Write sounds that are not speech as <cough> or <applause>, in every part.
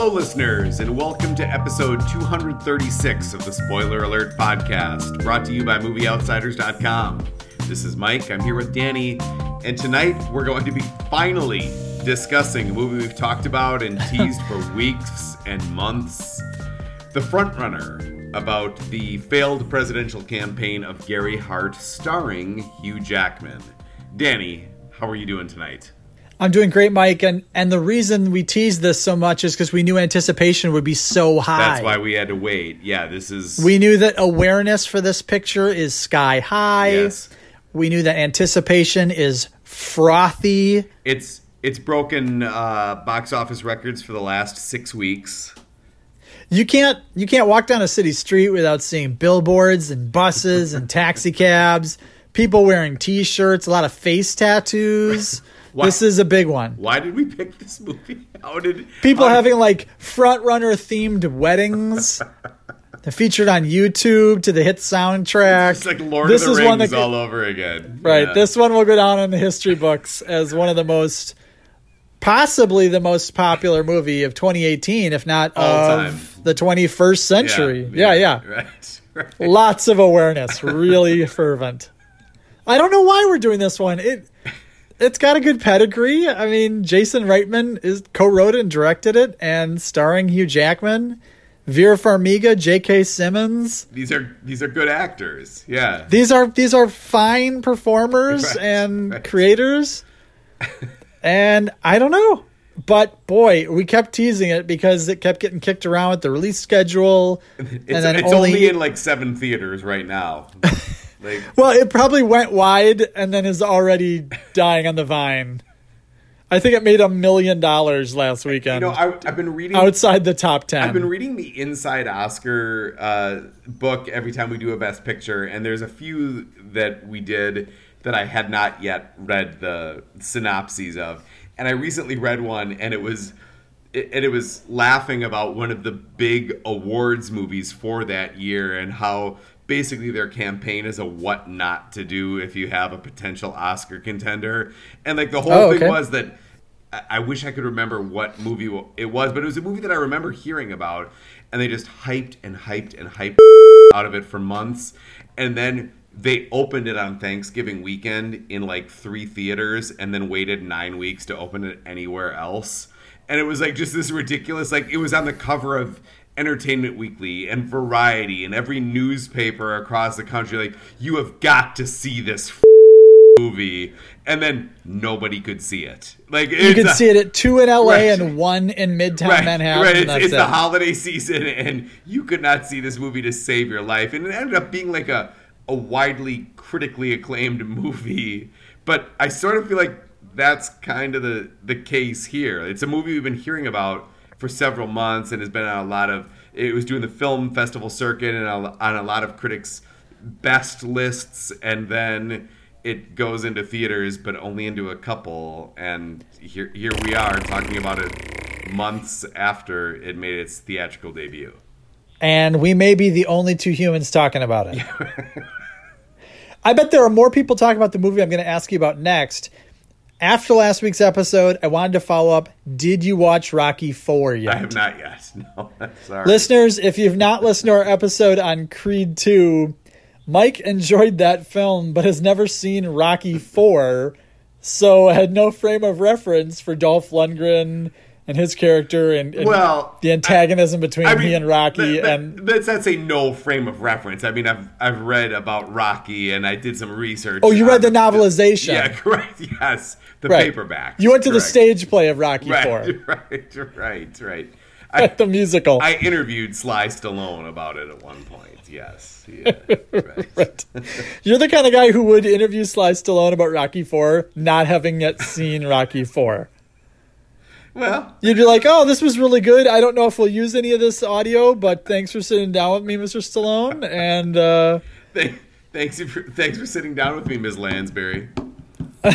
Hello, listeners, and welcome to episode 236 of the Spoiler Alert podcast, brought to you by MovieOutsiders.com. This is Mike. I'm here with Danny, and tonight we're going to be finally discussing a movie we've talked about and <laughs> teased for weeks and months The Frontrunner, about the failed presidential campaign of Gary Hart, starring Hugh Jackman. Danny, how are you doing tonight? I'm doing great, Mike, and and the reason we teased this so much is because we knew anticipation would be so high. That's why we had to wait. Yeah, this is. We knew that awareness for this picture is sky high. Yes. We knew that anticipation is frothy. It's it's broken uh, box office records for the last six weeks. You can't you can't walk down a city street without seeing billboards and buses and <laughs> taxi cabs, people wearing T-shirts, a lot of face tattoos. Why- This is a big one. Why did we pick this movie? <laughs> How did People how did- having like front runner themed weddings. <laughs> They're featured on YouTube to the hit soundtrack. It's like Lord This of the is Rings one that- all over again. Right. Yeah. This one will go down in the history books as one of the most, possibly the most popular movie of 2018, if not All of time. the 21st century. Yeah, yeah. <laughs> Right. right. Lots of awareness, really fervent. I don't know why we're doing this one. It it's got a good pedigree. I mean, Jason Reitman is co-wrote and directed it, and starring Hugh Jackman, Vera Farmiga, J.K. Simmons. These are these are good actors. Yeah. these are these are fine performers Right, and <laughs> right. creators and i don't know but boy we kept teasing it because it kept getting kicked around with the release schedule <laughs> It's, and then it's only, in like seven theaters right now. <laughs> like well it probably went wide and then is already dying on the vine. I think it made a million dollars last you weekend. Know, I, I've been reading outside the top 10 I've been reading the Inside Oscar uh, book every time we do a Best Picture, and there's a few that we did that I had not yet read the synopses of. And I recently read one, and it was it, and it was laughing about one of the big awards movies for that year and how basically their campaign is a what not to do if you have a potential Oscar contender. And like the whole Oh, thing okay. was that I I wish I could remember what movie it was, but it was a movie that I remember hearing about, and they just hyped and hyped and hyped <laughs> out of it for months, and then they opened it on Thanksgiving weekend in like three theaters, and then waited nine weeks to open it anywhere else, and it was like just this ridiculous. Like it was on the cover of Entertainment Weekly and Variety and every newspaper across the country. Like you have got to see this movie and then nobody could see it like you could see it at two in la Right. and one in midtown right, manhattan right. and It's, that's it's it. the holiday season and you could not see this movie to save your life and it ended up being like a, a widely critically acclaimed <laughs> movie but i sort of feel like that's kind of the the case here it's a movie we've been hearing about for several months and has been on a lot of it was doing the film festival circuit and on on a lot of critics best lists and then it goes into theaters but only into a couple and here here we are talking about it months after it made its theatrical debut and we may be the only two humans talking about it. <laughs> I bet there are more people talking about the movie I'm going to ask you about next. After last week's episode, I wanted to follow up. Did you watch Rocky 4 yet? i have not yet <laughs> no <laughs> sorry Listeners, if you've not listened to our episode on Creed 2, Mike enjoyed that film but has never seen Rocky 4, so had no frame of reference for Dolph Lundgren and his character and, and Well, the antagonism between I mean, he and Rocky that- that- and that's that's a no frame of reference. I mean, I've I've read about Rocky and I did some research. Oh, you read the novelization. Yeah, <laughs> correct. Yes, the Right. paperback. You went to the stage play of Rocky Right, 4 <laughs> right, right, right. I, <laughs> the musical. I interviewed Sly Stallone about it at one point. Yes, yeah, right. Right. You're the kind of guy who would interview Sly Stallone about Rocky 4 not having yet seen Rocky 4. Well, You'd be like, "Oh, this was really good. I don't know if we'll use any of this audio, but thanks for sitting down with me, Mr. Stallone." <laughs> And uh, th- thanks for thanks for sitting down with me, Ms. Lansbury. <laughs>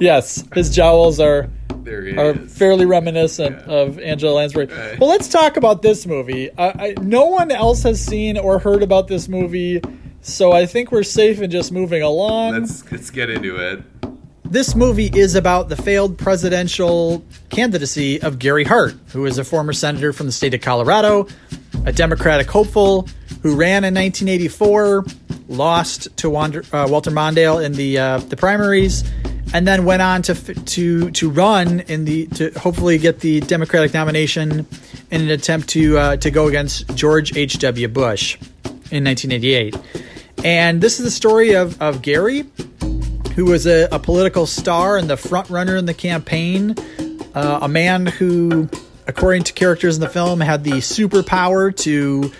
yes, his jowls are are is. fairly reminiscent of Angela Lansbury. Right. Well, let's talk about this movie. I, I, no one else has seen or heard about this movie, so I think we're safe in just moving along. Let's let's get into it. This movie is about the failed presidential candidacy of Gary Hart, who is a former senator from the state of Colorado, a Democratic hopeful who ran in 1984, lost to Wander, uh, Walter Mondale in the uh, the primaries, and then went on to to to run in the to hopefully get the Democratic nomination in an attempt to uh, to go against George H. W. Bush in 1988. And this is the story of of Gary, who was a, a political star and the front runner in the campaign, uh, a man who, according to characters in the film, had the superpower to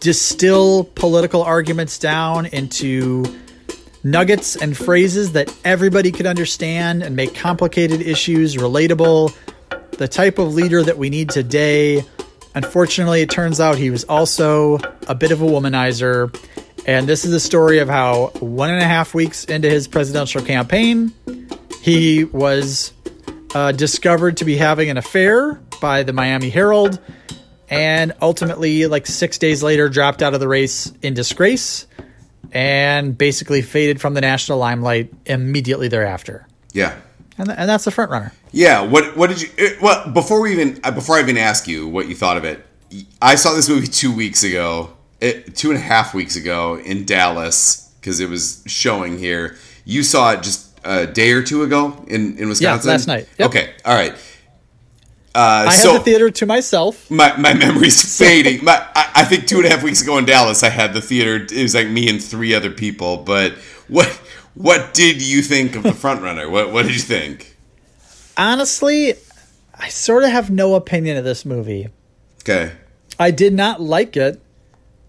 distill political arguments down into nuggets and phrases that everybody could understand and make complicated issues relatable. The type of leader that we need today. Unfortunately, it turns out he was also a bit of a womanizer. And this is the story of how one and a half weeks into his presidential campaign, he was uh, discovered to be having an affair by the Miami Herald and ultimately, like six days later, dropped out of the race in disgrace and basically faded from the national limelight immediately thereafter. Yeah. And, th- and that's the front runner. Yeah. What What did you? It, well, before we even uh, before I even ask you what you thought of it, I saw this movie two weeks ago, it, two and a half weeks ago in Dallas because it was showing here. You saw it just a day or two ago in in Wisconsin. Yeah, last night. Yep. Okay. All right. Uh, I so, had the theater to myself. My, my memory's <laughs> fading. My, I, I, think two and a half weeks ago in Dallas, I had the theater. It was like me and three other people. But what what did you think of the <laughs> front runner? What what did you think? Honestly, I sort of have no opinion of this movie. Okay. I did not like it,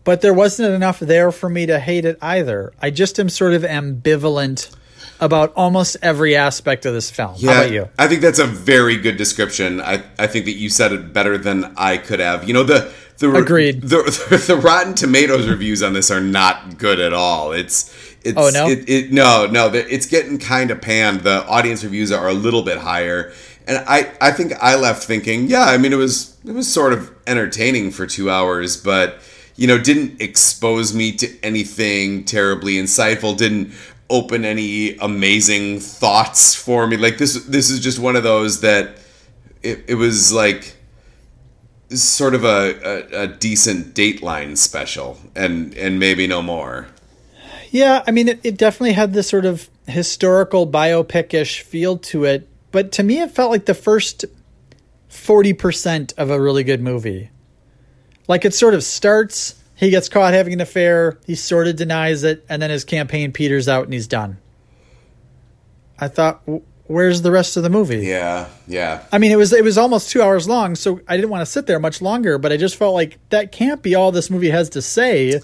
but there wasn't enough there for me to hate it either. I just am sort of ambivalent about almost every aspect of this film. Yeah, How about you? I think that's a very good description. I, I think that you said it better than I could have. You know, the the agreed the, the, <laughs> the Rotten Tomatoes reviews on this are not good at all. It's it's oh no it, it no no it's getting kind of panned. The audience reviews are a little bit higher, and I I think I left thinking yeah I mean it was it was sort of entertaining for two hours, but you know didn't expose me to anything terribly insightful. Didn't open any amazing thoughts for me. Like this this is just one of those that it, it was like sort of a, a, a decent Dateline special and and maybe no more. Yeah, I mean it, it definitely had this sort of historical biopic-ish feel to it, but to me it felt like the first 40% of a really good movie. Like it sort of starts he gets caught having an affair. He sort of denies it, and then his campaign peters out, and he's done. I thought, where's the rest of the movie? Yeah, yeah. I mean, it was it was almost two hours long, so I didn't want to sit there much longer. But I just felt like that can't be all this movie has to say,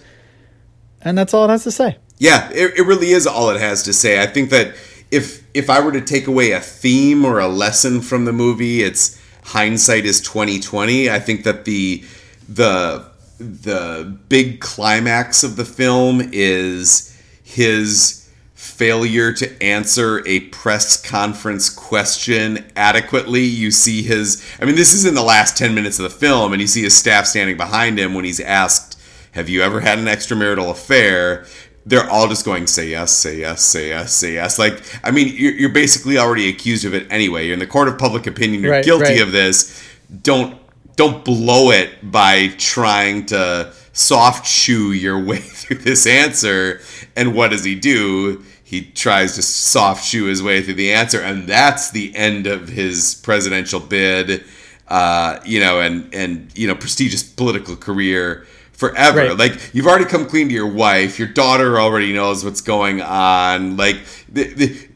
and that's all it has to say. Yeah, it, it really is all it has to say. I think that if if I were to take away a theme or a lesson from the movie, it's hindsight is twenty twenty. I think that the the the big climax of the film is his failure to answer a press conference question adequately. You see his, I mean, this is in the last 10 minutes of the film, and you see his staff standing behind him when he's asked, Have you ever had an extramarital affair? They're all just going, Say yes, say yes, say yes, say yes. Like, I mean, you're, you're basically already accused of it anyway. You're in the court of public opinion, you're right, guilty right. of this. Don't don't blow it by trying to soft shoe your way <laughs> through this answer. And what does he do? He tries to soft shoe his way through the answer, and that's the end of his presidential bid. Uh, you know, and and you know, prestigious political career forever. Right. Like you've already come clean to your wife. Your daughter already knows what's going on. Like the, the,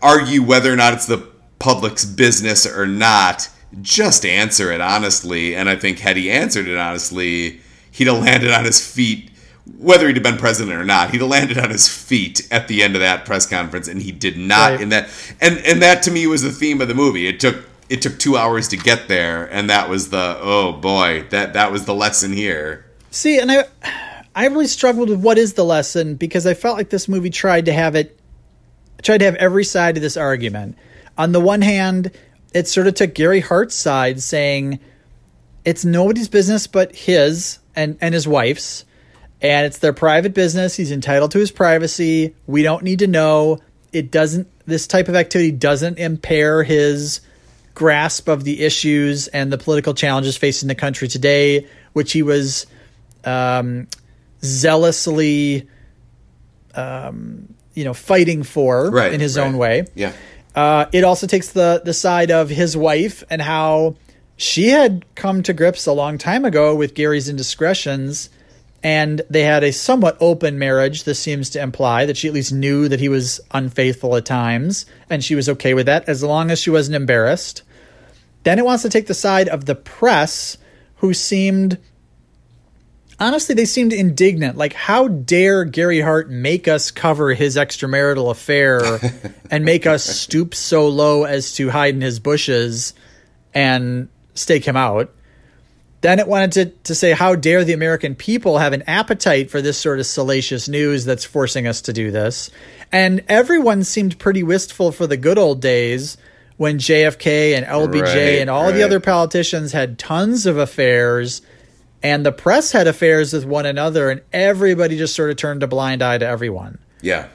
argue whether or not it's the public's business or not just answer it honestly. And I think had he answered it honestly, he'd have landed on his feet, whether he'd have been president or not. He'd have landed on his feet at the end of that press conference, and he did not. Right. In that, and and that to me was the theme of the movie. It took it took two hours to get there, and that was the oh boy, that that was the lesson here. See, and I I really struggled with what is the lesson because I felt like this movie tried to have it tried to have every side of this argument. On the one hand, it sort of took Gary Hart's side saying it's nobody's business but his and, and his wife's. And it's their private business. He's entitled to his privacy. We don't need to know. It doesn't this type of activity doesn't impair his grasp of the issues and the political challenges facing the country today, which he was um, zealously, um, you know, fighting for Right, in his right. own way. Yeah. Uh, it also takes the the side of his wife and how she had come to grips a long time ago with Gary's indiscretions, and they had a somewhat open marriage. This seems to imply that she at least knew that he was unfaithful at times, and she was okay with that as long as she wasn't embarrassed. Then it wants to take the side of the press, who seemed honestly they seemed indignant. Like how dare gary hart make us cover his extramarital affair <laughs> and make us stoop so low as to hide in his bushes and stake him out? Then it wanted to, to say how dare the american people have an appetite for this sort of salacious news that's forcing us to do this? And everyone seemed pretty wistful for the good old days when jfk and lbj Right, and all the other politicians had tons of affairs and the press had affairs with one another and everybody just sort of turned a blind eye to everyone Yeah.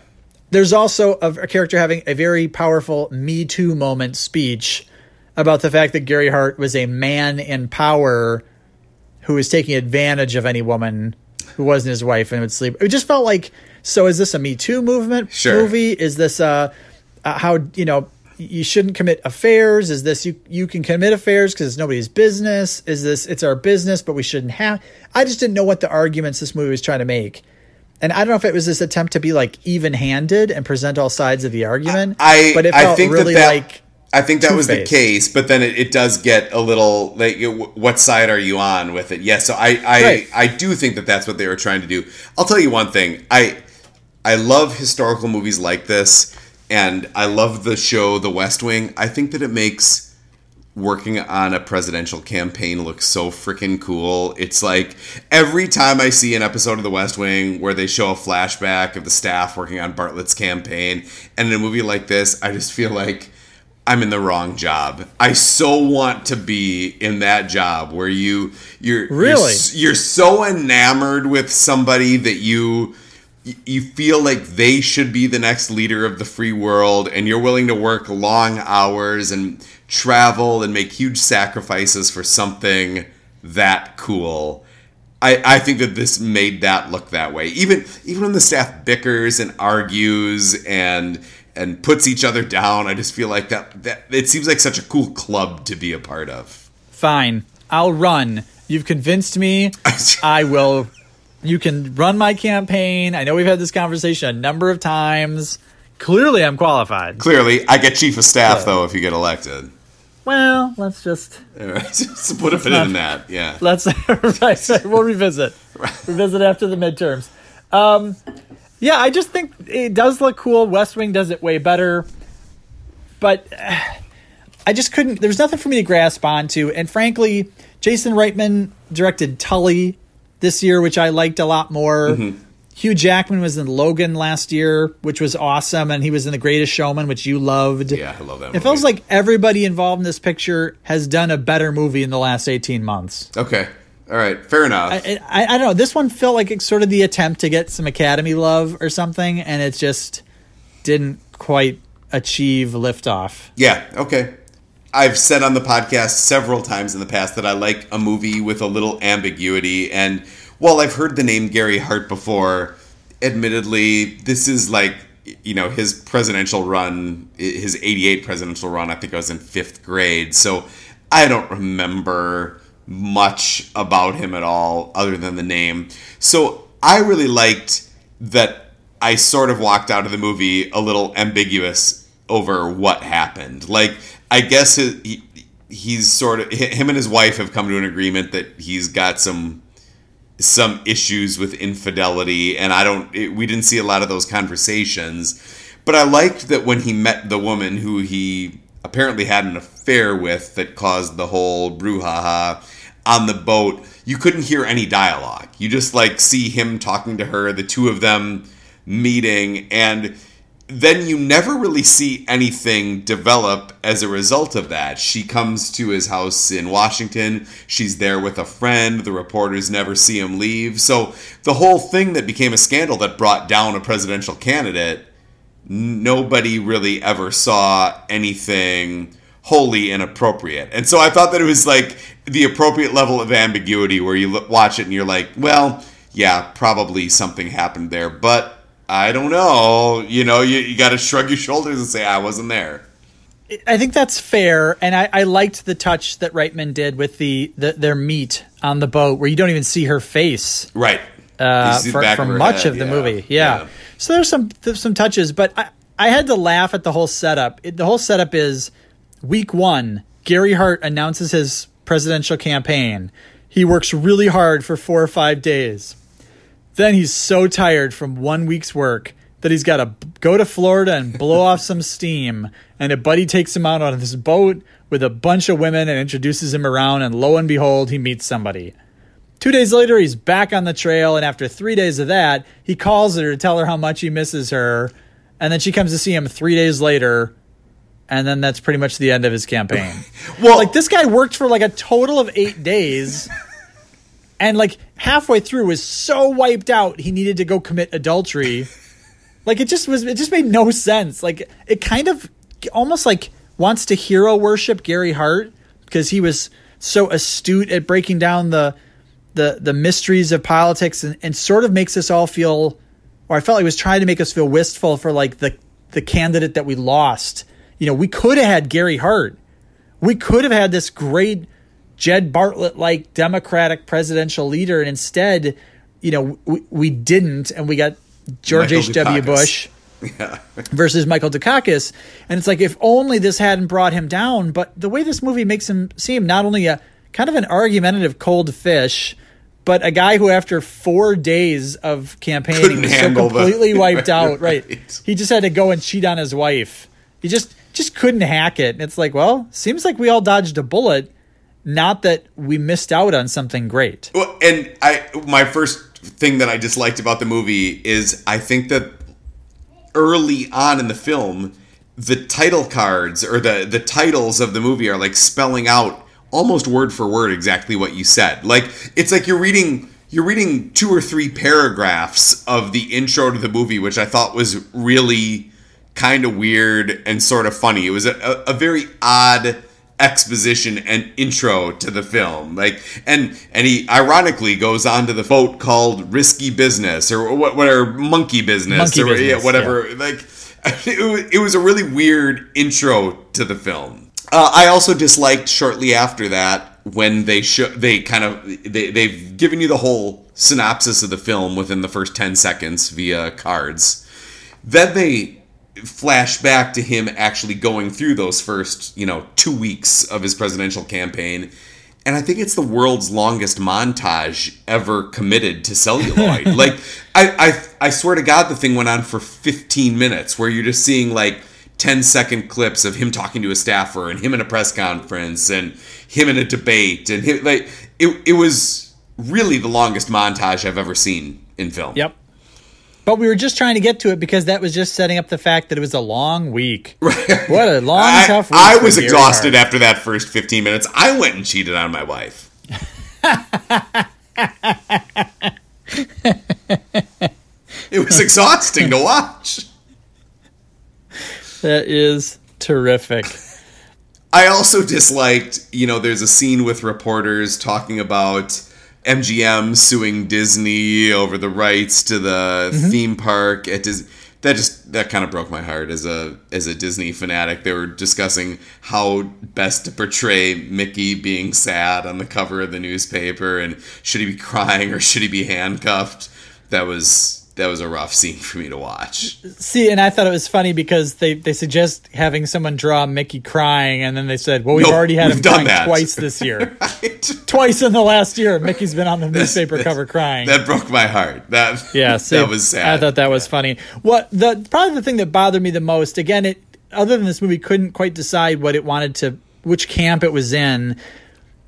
there's also a, a character having a very powerful me too moment speech about the fact that gary hart was a man in power who was taking advantage of any woman who wasn't his wife and would sleep it just felt like so is this a me too movement Sure. movie is this uh, uh how you know you shouldn't commit affairs is this you you can commit affairs because it's nobody's business is this it's our business but we shouldn't have i just didn't know what the arguments this movie was trying to make and I don't know if it was this attempt to be like even-handed and present all sides of the argument. I but it I felt think really that, that like I think that was the case, but then it, it does get a little like what side are you on with it? Yes, so I I, Right. I do think that that's what they were trying to do. I'll tell you one thing. I I love historical movies like this, and I love the show The West Wing. I think that it makes working on a presidential campaign look so freaking cool. It's like every time I see an episode of The West Wing where they show a flashback of the staff working on Bartlet's campaign, and in a movie like this, I just feel like I'm in the wrong job. I so want to be in that job where you you're you're Really? you're so enamored with somebody that you you feel like they should be the next leader of the free world and you're willing to work long hours and travel and make huge sacrifices for something that cool. I, I think that this made that look that way. Even even when the staff bickers and argues and and puts each other down, I just feel like that that it seems like such a cool club to be a part of. fine. I'll run. You've convinced me. <laughs> I will. You can run my campaign. I know we've had this conversation a number of times. Clearly, I'm qualified. Clearly, I get chief of staff though if you get elected. Well, let's just so <laughs> put a pin in that. Yeah. let's <laughs> right, we'll revisit revisit after the midterms um yeah i just think it does look cool west wing does it way better but uh, <sighs> i just couldn't there's nothing for me to grasp onto and frankly jason reitman directed tully this year which i liked a lot more Mm-hmm. hugh jackman was in logan last year which was awesome and he was in the greatest showman which you loved Yeah, I love that. it feels like everybody involved in this picture has done a better movie in the last 18 months okay. All right, fair enough. I, I, I don't know. This one felt like sort of the attempt to get some Academy love or something, and it just didn't quite achieve liftoff. Yeah, okay. I've said on the podcast several times in the past that I like a movie with a little ambiguity. And while I've heard the name Gary Hart before, admittedly, this is like, you know, his presidential run, his 88 presidential run, I think I was in fifth grade. So I don't remember much about him at all other than the name. So I really liked that I sort of walked out of the movie a little ambiguous over what happened. Like, I guess his, he, he's sort of him and his wife have come to an agreement that he's got some some issues with infidelity, and I don't. It, we didn't see a lot of those conversations, but I liked that when he met the woman who he apparently had an affair with that caused the whole brouhaha on the boat. You couldn't hear any dialogue. You just like see him talking to her, the two of them meeting, and then you never really see anything develop as a result of that. She comes to his house in Washington. She's there with a friend. The reporters never see him leave. So the whole thing that became a scandal that brought down a presidential candidate nobody really ever saw anything wholly inappropriate. And so I thought that it was like the appropriate level of ambiguity where you watch it and you're like, well, yeah, probably something happened there, but I don't know. You know, you, you got to shrug your shoulders and say, I wasn't there. I think that's fair, and I, I liked the touch that Reitman did with the, the their meet on the boat, where you don't even see her face, right? Uh, for, for much head. of the yeah. movie, yeah. yeah. So there's some there's some touches, but I, I had to laugh at the whole setup. It, the whole setup is week one. Gary Hart announces his presidential campaign. He works really hard for four or five days. Then he's so tired from one week's work that he's got to go to Florida and blow off some <laughs> steam. And a buddy takes him out on this boat with a bunch of women and introduces him around. And lo and behold, he meets somebody. Two days later, he's back on the trail. And after three days of that, he calls her to tell her how much he misses her. And then she comes to see him three days later. And then that's pretty much the end of his campaign. <laughs> well, like this guy worked for like a total of eight days. <laughs> and like halfway through was so wiped out he needed to go commit adultery. <laughs> Like it just was it just made no sense. Like it kind of almost like wants to hero worship gary hart because he was so astute at breaking down the the the mysteries of politics and, and sort of makes us all feel or i felt like he was trying to make us feel wistful for like the the candidate that we lost. You know we could have had gary hart. We could have had this great Jed Bartlet like Democratic presidential leader, and instead, you know, we, we didn't, and we got George H.W. Bush yeah. <laughs> versus Michael Dukakis. And it's like, if only this hadn't brought him down. But the way this movie makes him seem not only a kind of an argumentative cold fish, but a guy who, after four days of campaigning, was so completely the... <laughs> wiped out. right. right. He just had to go and cheat on his wife. He just just couldn't hack it. And it's like, well, seems like we all dodged a bullet not that we missed out on something great. Well, and I my first thing that I disliked about the movie is I think that early on in the film the title cards or the the titles of the movie are like spelling out almost word for word exactly what you said. Like it's like you're reading you're reading two or three paragraphs of the intro to the movie, which I thought was really kind of weird and sort of funny. It was a, a, a very odd exposition and intro to the film. Like and and he ironically goes on to the vote called risky business or what whatever monkey business monkey or business, yeah, whatever. Yeah. like <laughs> it, it was a really weird intro to the film. Uh, i also disliked shortly after that when they show they kind of they, they've given you the whole synopsis of the film within the first 10 seconds via cards. Then they flash back to him actually going through those first, you know, two weeks of his presidential campaign. And I think it's the world's longest montage ever committed to celluloid. <laughs> like, I, I, I swear to God, the thing went on for 15 minutes where you're just seeing like 10 second clips of him talking to a staffer and him in a press conference and him in a debate. And him, like, it, it was really the longest montage I've ever seen in film. Yep. But we were just trying to get to it because that was just setting up the fact that it was a long week. <laughs> Right. What a long, I, tough week. I was exhausted Hart. after that first 15 minutes. I went and cheated on my wife. <laughs> it was exhausting to watch. That is terrific. I also disliked, you know, there's a scene with reporters talking about MGM suing Disney over the rights to the mm-hmm. theme park at Disney. That just that kind of broke my heart as a as a Disney fanatic. They were discussing how best to portray Mickey being sad on the cover of the newspaper and should he be crying or should he be handcuffed. That was that was a rough scene for me to watch. See, and I thought it was funny because they, they suggest having someone draw Mickey crying, and then they said, "Well, we've nope, already had him crying that. twice this year, <laughs> right? Twice in the last year. Mickey's been on the <laughs> newspaper cover crying." That broke my heart. That yeah, <laughs> see, that was sad. I thought that was yeah. funny. What the probably the thing that bothered me the most, again, it other than this movie couldn't quite decide what it wanted to, which camp it was in.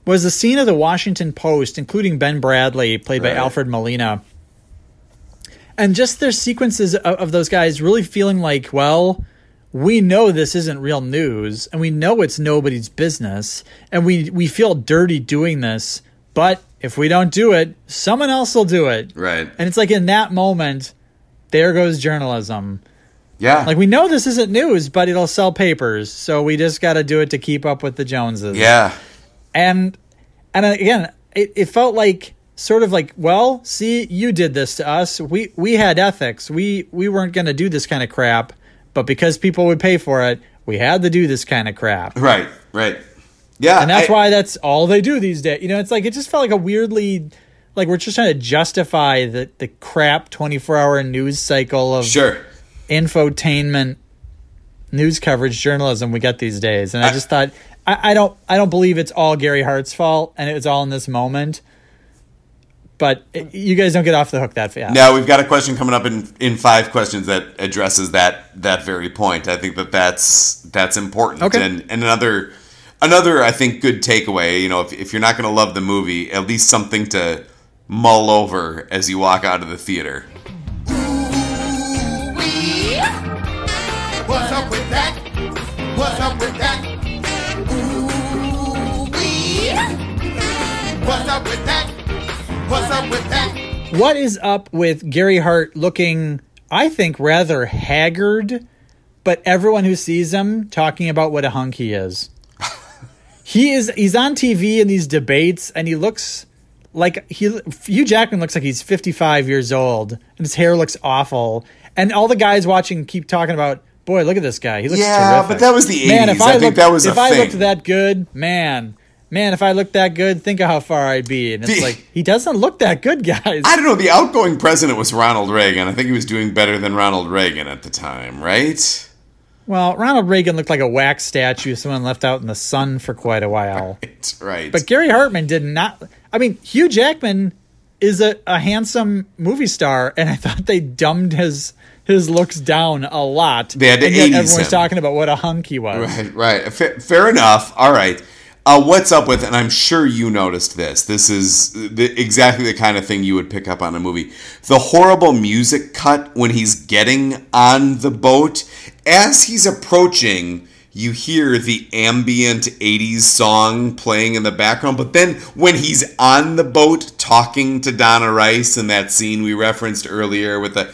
Was the scene of the Washington Post, including Ben Bradlee, played right. by Alfred Molina, and just their sequences of, of those guys really feeling like, well, we know this isn't real news and we know it's nobody's business and we we feel dirty doing this but if we don't do it someone else will do it right and it's like in that moment there goes journalism Yeah. Like we know this isn't news, but it'll sell papers, so we just got to do it to keep up with the Joneses. yeah. and and again, it, it felt like sort of like, well, see, you did this to us. We we had ethics. We we weren't going to do this kind of crap, but because people would pay for it, we had to do this kind of crap. Right. Right. Yeah. And that's I- why that's all they do these days. You know, it's like it just felt like a weirdly like we're just trying to justify the the crap 24-hour news cycle of Sure. infotainment news coverage journalism we get these days and i, I- just thought I, I don't i don't believe it's all gary hart's fault and it's all in this moment but you guys don't get off the hook that fast Now we've got a question coming up in, in five questions that addresses that that very point. I think that that's that's important. Okay. And and another another I think good takeaway. You know, if, if you're not going to love the movie, at least something to mull over as you walk out of the theater. What's up with that? What's up with that? What's up with that? What's up with that? what is up with gary hart looking i think rather haggard but everyone who sees him talking about what a hunk he is <laughs> he is he's on tv in these debates and he looks like he Hugh Jackman looks like he's 55 years old and his hair looks awful and all the guys watching keep talking about boy look at this guy he looks Yeah, terrific. but that was the man if I I, think looked, that was if I thing. looked that good man man if I looked that good think of how far I'd be and it's The- like he doesn't look that good guys I don't know. The outgoing president was Ronald Reagan. I think he was doing better than Ronald Reagan at the time, right? well Ronald Reagan looked like a wax statue someone left out in the sun for quite a while <laughs> It's right. But Gary Hartman did not. I mean, Hugh Jackman is a, a handsome movie star, and I thought they dumbed his his looks down a lot. They had to and yet 80s everyone's him. talking about what a hunk he was. Right, right. Fa- fair enough. All right. Uh, what's up with, and I'm sure you noticed this. This is the, exactly the kind of thing you would pick up on a movie. The horrible music cut when he's getting on the boat. As he's approaching, you hear the ambient 80s song playing in the background. But then when he's on the boat talking to Donna Rice in that scene we referenced earlier with the,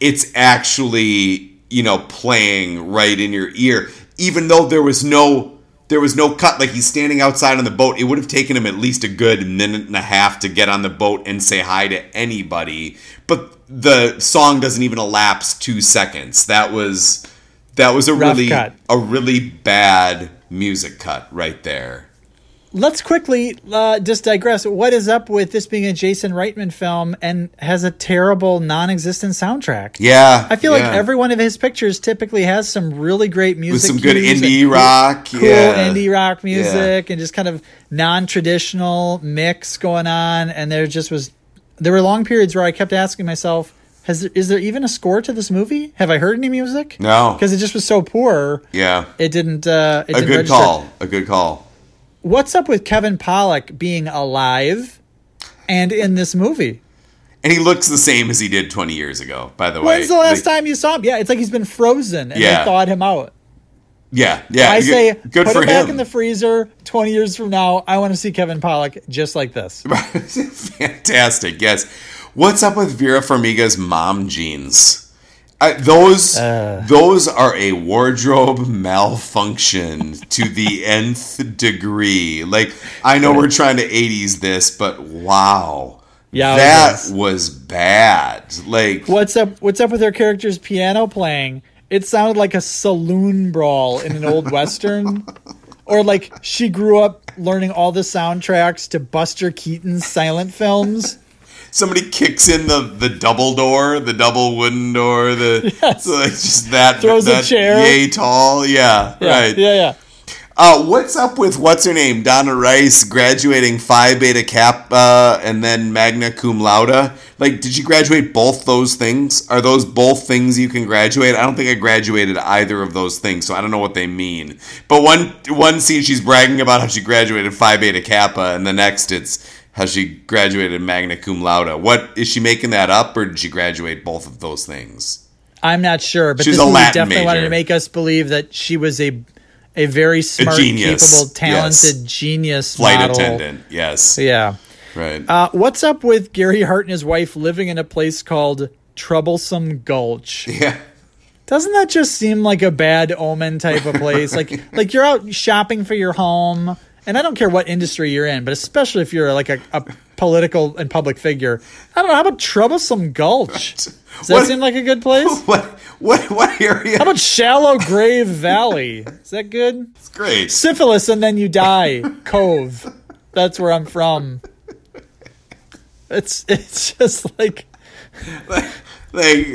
it's actually, you know, playing right in your ear. Even though there was no there was no cut like he's standing outside on the boat it would have taken him at least a good minute and a half to get on the boat and say hi to anybody but the song doesn't even elapse two seconds that was that was a Rough really cut. a really bad music cut right there Let's quickly uh, just digress. What is up with this being a Jason Reitman film and has a terrible, non-existent soundtrack? yeah I feel like every one of his pictures typically has some really great music, with some good indie rock cool yeah. indie rock music and just kind of non-traditional mix going on and there just was there were long periods where i kept asking myself has there, is there even a score to this movie have i heard any music No. because it just was so poor yeah it didn't uh it a didn't good register. call a good call what's up with kevin Pollak being alive and in this movie and he looks the same as he did 20 years ago by the way when's the last Like, time you saw him yeah it's like he's been frozen and Yeah. they thawed him out yeah yeah I say, good put it back in the freezer. Twenty years from now, I want to see Kevin Pollak just like this. <laughs> Fantastic. Yes. What's up with Vera Farmiga's mom jeans? I, those Uh. those are a wardrobe malfunction to the nth degree. Like I know we're trying to 80s this, but wow. Yeah, that was. was bad. Like What's up? What's up with her character's piano playing? It sounded like a saloon brawl in an old western, or like she grew up learning all the soundtracks to Buster Keaton's silent films. Somebody kicks in the the double door, the double wooden door, the Yes. so like just that Throws a chair. yay tall. Yeah, Yeah, right. yeah, yeah. Uh, what's up with what's her name? Donna Rice graduating Phi Beta Kappa and then magna cum laude. Like, did you graduate both those things? Are those both things you can graduate? I don't think I graduated either of those things, so I don't know what they mean. But one one scene she's bragging about how she graduated Phi Beta Kappa, and the next it's how she graduated magna cum laude. What is she making that up, or did she graduate both of those things? I'm not sure, but She's this a movie Latin definitely wanted major. to make us believe that she was a a very smart, genius, capable, talented yes. genius Flight model. attendant, yes, Yeah. right. Uh, what's up with Gary Hart and his wife living in a place called Troublesome Gulch? <laughs> yeah. Doesn't that just seem like a bad omen type of place? like <laughs> like you're out shopping for your home, and I don't care what industry you're in, but especially if you're like a, a political and public figure. I don't know. How about Troublesome Gulch? Does that What- seem like a good place? <laughs> What what what area? How about Shallow Grave Valley? Is that good? It's great. Syphilis and then you die. Cove. That's where I'm from. It's it's just like like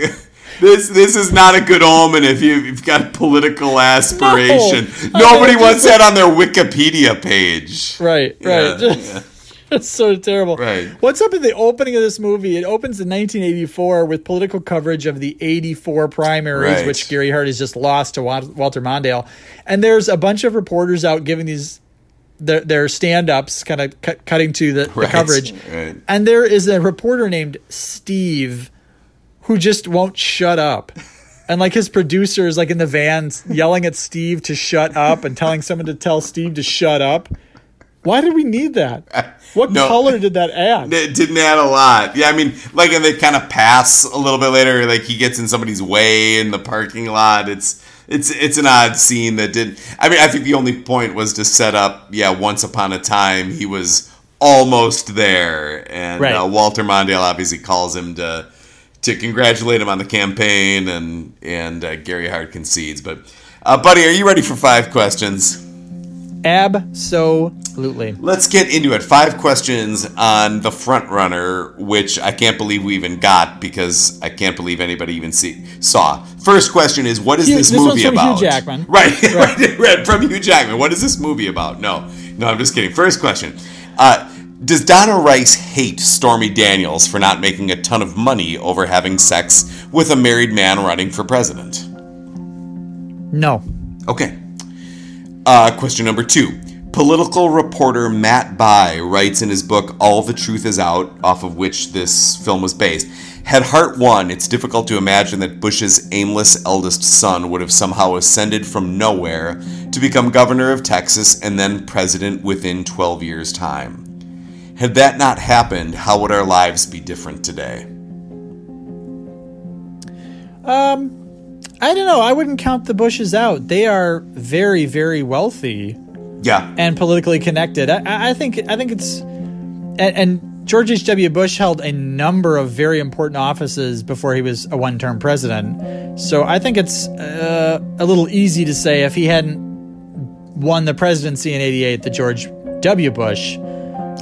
this this is not a good omen if you, you've got political aspiration. No. Nobody wants that on their Wikipedia page. right, Yeah, right. Just- <laughs> It's so terrible. Right. What's up in the opening of this movie? It opens in 1984 with political coverage of the 84 primaries, Right. which Gary Hart has just lost to Walter Mondale. And there's a bunch of reporters out giving these their, their stand-ups, kind of cut, cutting to the, the coverage. right. And there is a reporter named Steve who just won't shut up. And like his producer is like in the van yelling at Steve to shut up and telling someone to tell Steve to shut up. Why did we need that? What No. color did that add? It didn't add a lot. Yeah, I mean, like, and they kind of pass a little bit later. Like he gets in somebody's way in the parking lot. It's it's it's an odd scene that didn't. I mean, I think the only point was to set up. Yeah, once upon a time he was almost there, and Right. uh, Walter Mondale obviously calls him to to congratulate him on the campaign, and and uh, Gary Hart concedes. But, uh, buddy, are you ready for five questions? Absolutely. Let's get into it. Five questions on the front runner, which I can't believe we even got because I can't believe anybody even see saw. First question is, what is Hugh- this this movie from Hugh about? Jackman. <laughs> Right, right, <laughs> right, from Hugh Jackman. What is this movie about? No, no, I'm just kidding. First question: uh, Does Donna Rice hate Stormy Daniels for not making a ton of money over having sex with a married man running for president? No. Okay. Uh, question number two. Political reporter Matt Bai writes in his book All the Truth Is Out, off of which this film was based. Had Hart won, it's difficult to imagine that Bush's aimless eldest son would have somehow ascended from nowhere to become governor of Texas and then president within 12 years' time. Had that not happened, how would our lives be different today? Um, I don't know. I wouldn't count the Bushes out. They are very, very wealthy Yeah. and politically connected. I- I, think. I think it's and, and George H. W. Bush held a number of very important offices before he was a one-term president. So I think it's uh, a little easy to say if he hadn't won the presidency in '88, that George W. Bush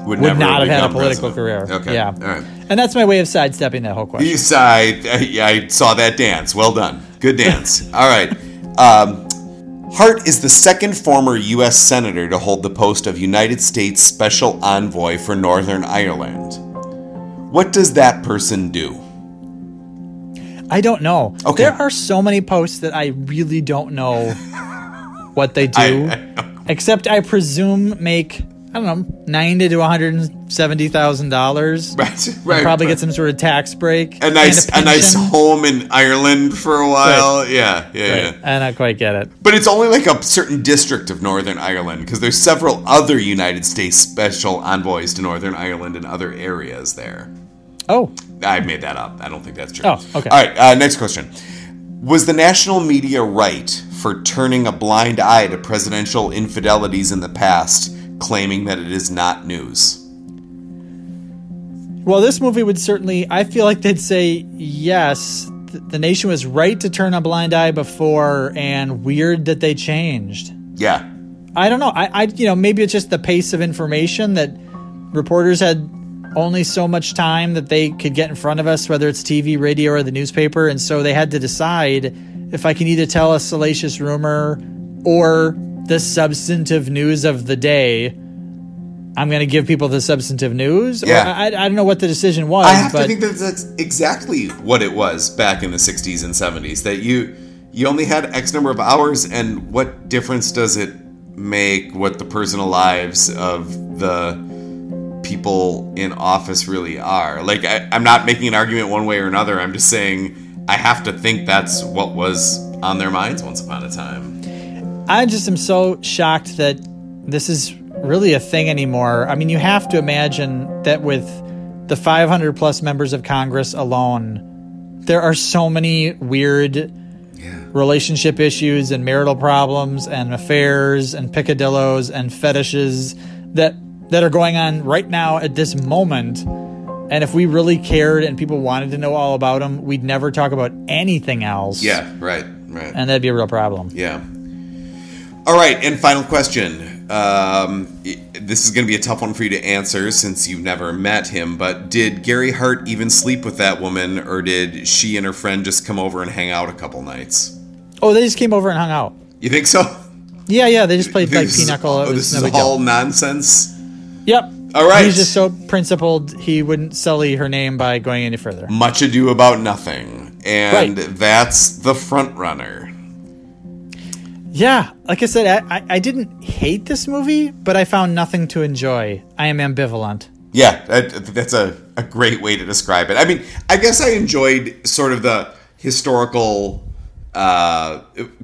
Would, would not have had a political president. career. Okay. Yeah. All right. And that's my way of sidestepping that whole question. You side, <laughs> I, I saw that dance. Well done. Good dance. <laughs> All right. Um, Hart is the second former U.S. Senator to hold the post of United States Special Envoy for Northern Ireland. What does that person do? I don't know. Okay. There are so many posts that I really don't know <laughs> what they do. I- Except I presume make I don't know ninety to one hundred and seventy thousand dollars. <laughs> Right, right. Probably get some sort of tax break. a nice, and a nice home in Ireland for a while. Yeah, yeah, yeah. I don't quite get it. But it's only like a certain district of Northern Ireland because there's several other United States special envoys to Northern Ireland and other areas there. Oh, I made that up. I don't think that's true. Oh, okay. All right. Uh, next question. Was the national media right for turning a blind eye to presidential infidelities in the past, claiming that it is not news? well, this movie would certainly. I feel like they'd say yes. th- The nation was right to turn a blind eye before, and weird that they changed. Yeah. I don't know. I, I, you know, maybe it's just the pace of information that reporters had only so much time that they could get in front of us, whether it's TV, radio, or the newspaper, and so they had to decide if I can either tell a salacious rumor or the substantive news of the day. I'm going to give people the substantive news. Yeah. I, I don't know what the decision was, I have but to think that that's exactly what it was back in the 60s and 70s. That you you only had X number of hours, and what difference does it make what the personal lives of the people in office really are? Like, I, I'm not making an argument one way or another. I'm just saying I have to think that's what was on their minds once upon a time. I just am so shocked that this is really a thing anymore. I mean, you have to imagine that with the 500 plus members of Congress alone, there are so many weird relationship issues and marital problems and affairs and picadillos and fetishes that that are going on right now at this moment. And if we really cared and people wanted to know all about them, we'd never talk about anything else. Yeah, right, right. And that'd be a real problem. Yeah. All right, and final question. Um, this is going to be a tough one for you to answer since you've never met him, but did Gary Hart even sleep with that woman, or did she and her friend just come over and hang out a couple nights? Oh, they just came over and hung out. You think so? Yeah, yeah, they just played like This is- pinochle. oh, this no is big deal. all nonsense. Yep. All right. He's just so principled he wouldn't sully her name by going any further. Much ado about nothing, and Right. that's the front runner. Yeah, like I said, I, I, I didn't hate this movie, but I found nothing to enjoy. I am ambivalent. Yeah, that, that's a, a great way to describe it. I mean, I guess I enjoyed sort of the historical uh,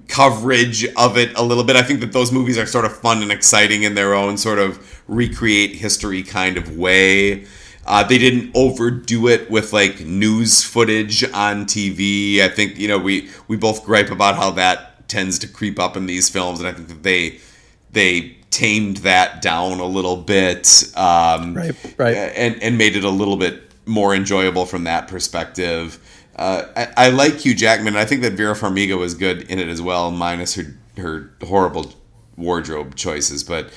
coverage of it a little bit. I think that those movies are sort of fun and exciting in their own sort of recreate history kind of way. Uh, they didn't overdo it with like news footage on TV. I think you know we we both gripe about how that tends to creep up in these films, and I think that they they tamed that down a little bit. Um, Right, right. and and made it a little bit more enjoyable from that perspective. Uh, I, I like Hugh Jackman. I think that Vera Farmiga was good in it as well, minus her her horrible wardrobe choices. But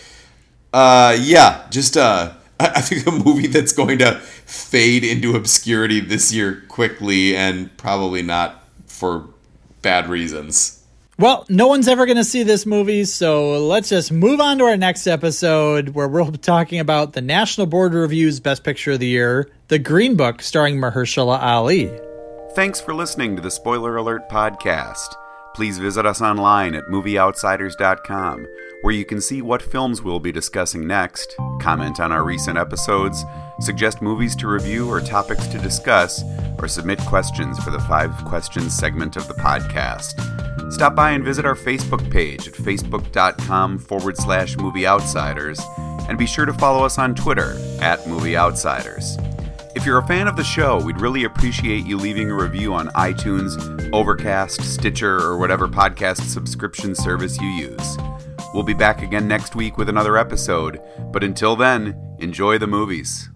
uh, yeah, just uh, I I think a movie that's going to fade into obscurity this year quickly, and probably not for bad reasons. Well, no one's ever going to see this movie, so let's just move on to our next episode where we'll be talking about the National Board of Review's Best Picture of the Year, The Green Book, starring Mahershala Ali. Thanks for listening to the Spoiler Alert podcast. Please visit us online at movieoutsiders.com, where you can see what films we'll be discussing next, comment on our recent episodes, suggest movies to review or topics to discuss, or submit questions for the Five Questions segment of the podcast. Stop by and visit our Facebook page at facebook.com forward slash movie outsiders, and be sure to follow us on Twitter at movie outsiders. If you're a fan of the show, we'd really appreciate you leaving a review on iTunes, Overcast, Stitcher, or whatever podcast subscription service you use. We'll be back again next week with another episode, but until then, enjoy the movies.